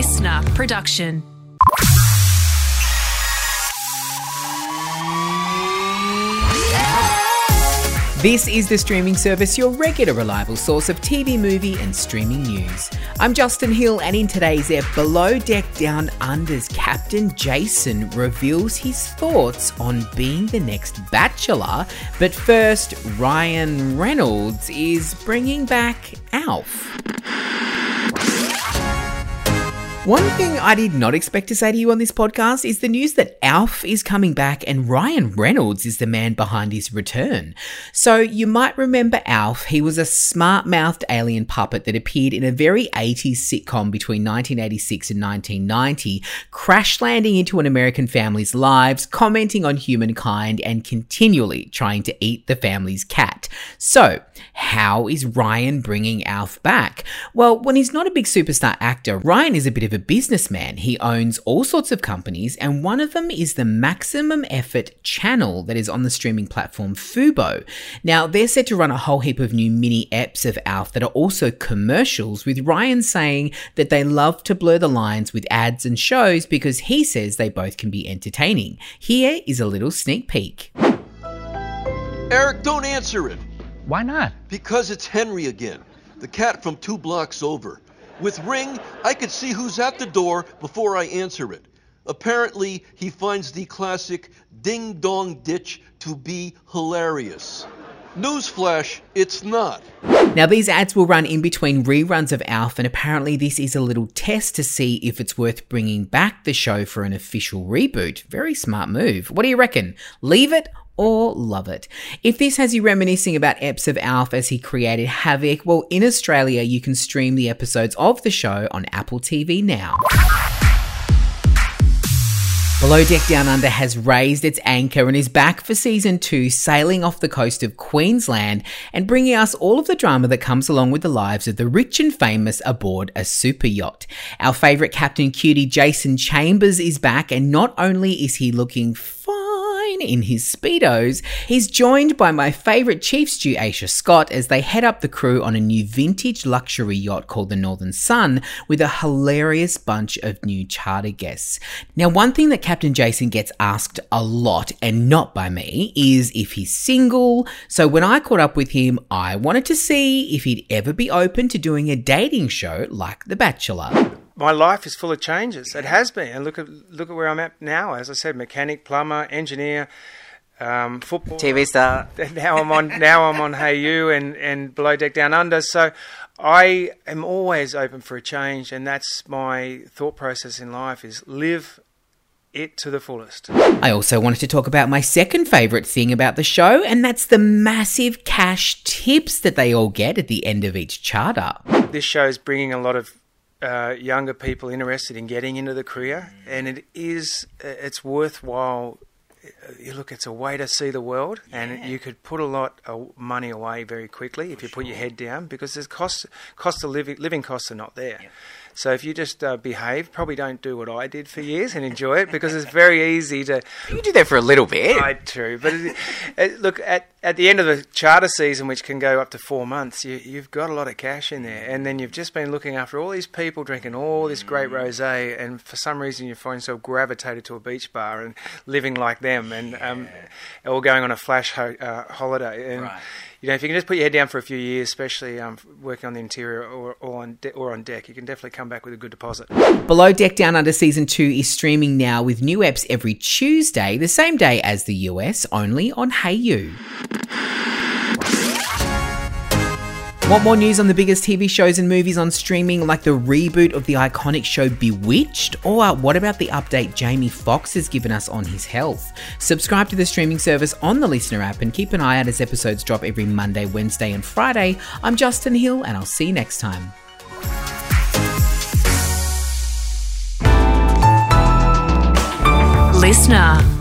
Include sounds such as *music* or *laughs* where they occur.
LiSTNR production. This is the streaming service, your regular reliable source of TV, movie, and streaming news. I'm Justin Hill, and in today's ep, Below Deck Down Under's Captain Jason reveals his thoughts on being the next Bachelor. But first, Ryan Reynolds is bringing back Alf. One thing I did not expect to say to you on this podcast is the news that Alf is coming back and Ryan Reynolds is the man behind his return. So you might remember Alf. He was a smart mouthed alien puppet that appeared in a very 80s sitcom between 1986 and 1990, crash landing into an American family's lives, commenting on humankind, and continually trying to eat the family's cat. So, how is Ryan bringing Alf back? Well, when he's not a big superstar actor, Ryan is a bit of a businessman. He owns all sorts of companies, and one of them is the Maximum Effort channel that is on the streaming platform Fubo. Now, they're set to run a whole heap of new mini eps of Alf that are also commercials, with Ryan saying that they love to blur the lines with ads and shows because he says they both can be entertaining. Here is a little sneak peek. Eric, don't answer it. Why not? Because it's Henry again, the cat from two blocks over. With Ring, I could see who's at the door before I answer it. Apparently, he finds the classic ding dong ditch to be hilarious. Newsflash, it's not. Now, these ads will run in between reruns of Alf, and apparently, this is a little test to see if it's worth bringing back the show for an official reboot. Very smart move. What do you reckon? Leave it or love it. If this has you reminiscing about eps of Alf as he created Havoc, well, in Australia, you can stream the episodes of the show on Apple TV now. Below Deck Down Under has raised its anchor and is back for season two, sailing off the coast of Queensland and bringing us all of the drama that comes along with the lives of the rich and famous aboard a super yacht. Our favourite Captain Cutie, Jason Chambers, is back, and not only is he looking in his Speedos, he's joined by my favourite chief stew, Aisha Scott, as they head up the crew on a new vintage luxury yacht called the Northern Sun with a hilarious bunch of new charter guests. Now, one thing that Captain Jason gets asked a lot, and not by me, is if he's single. So when I caught up with him, I wanted to see if he'd ever be open to doing a dating show like The Bachelor my life is full of changes. It has been, and look at look at where I'm at now. As I said, mechanic, plumber, engineer, um, football, TV star. *laughs* Now I'm on now I'm on hayu and and Below Deck Down Under. So I am always open for a change, and that's my thought process in life: is live it to the fullest. I also wanted to talk about my second favourite thing about the show, and that's the massive cash tips that they all get at the end of each charter. This show is bringing a lot of uh, younger people interested in getting into the career, and it is it's worthwhile. You look, it's a way to see the world, yeah. and you could put a lot of money away very quickly if you put your head down because there's cost cost of living living costs are not there. Yeah. So if you just uh, behave, probably don't do what I did for *laughs* years and enjoy it because it's very easy to. You do that for a little bit. Right, true. But it, it, look, at, at the end of the charter season, which can go up to four months, you, you've got a lot of cash in there. And then you've just been looking after all these people drinking all this great mm. rosé, and for some reason you find yourself gravitated to a beach bar and living like them and um, or going on a flash ho- uh, holiday. And, right you know, if you can just put your head down for a few years, especially um, working on the interior or, or on de- or on deck, you can definitely come back with a good deposit. Below Deck Down Under season two is streaming now with new eps every Tuesday, the same day as the US, only on hayu. Want more news on the biggest TV shows and movies on streaming, like the reboot of the iconic show Bewitched? Or what about the update Jamie Foxx has given us on his health? Subscribe to the streaming service on the LiSTNR app and keep an eye out as episodes drop every Monday, Wednesday, and Friday. I'm Justin Hill, and I'll see you next time. LiSTNR.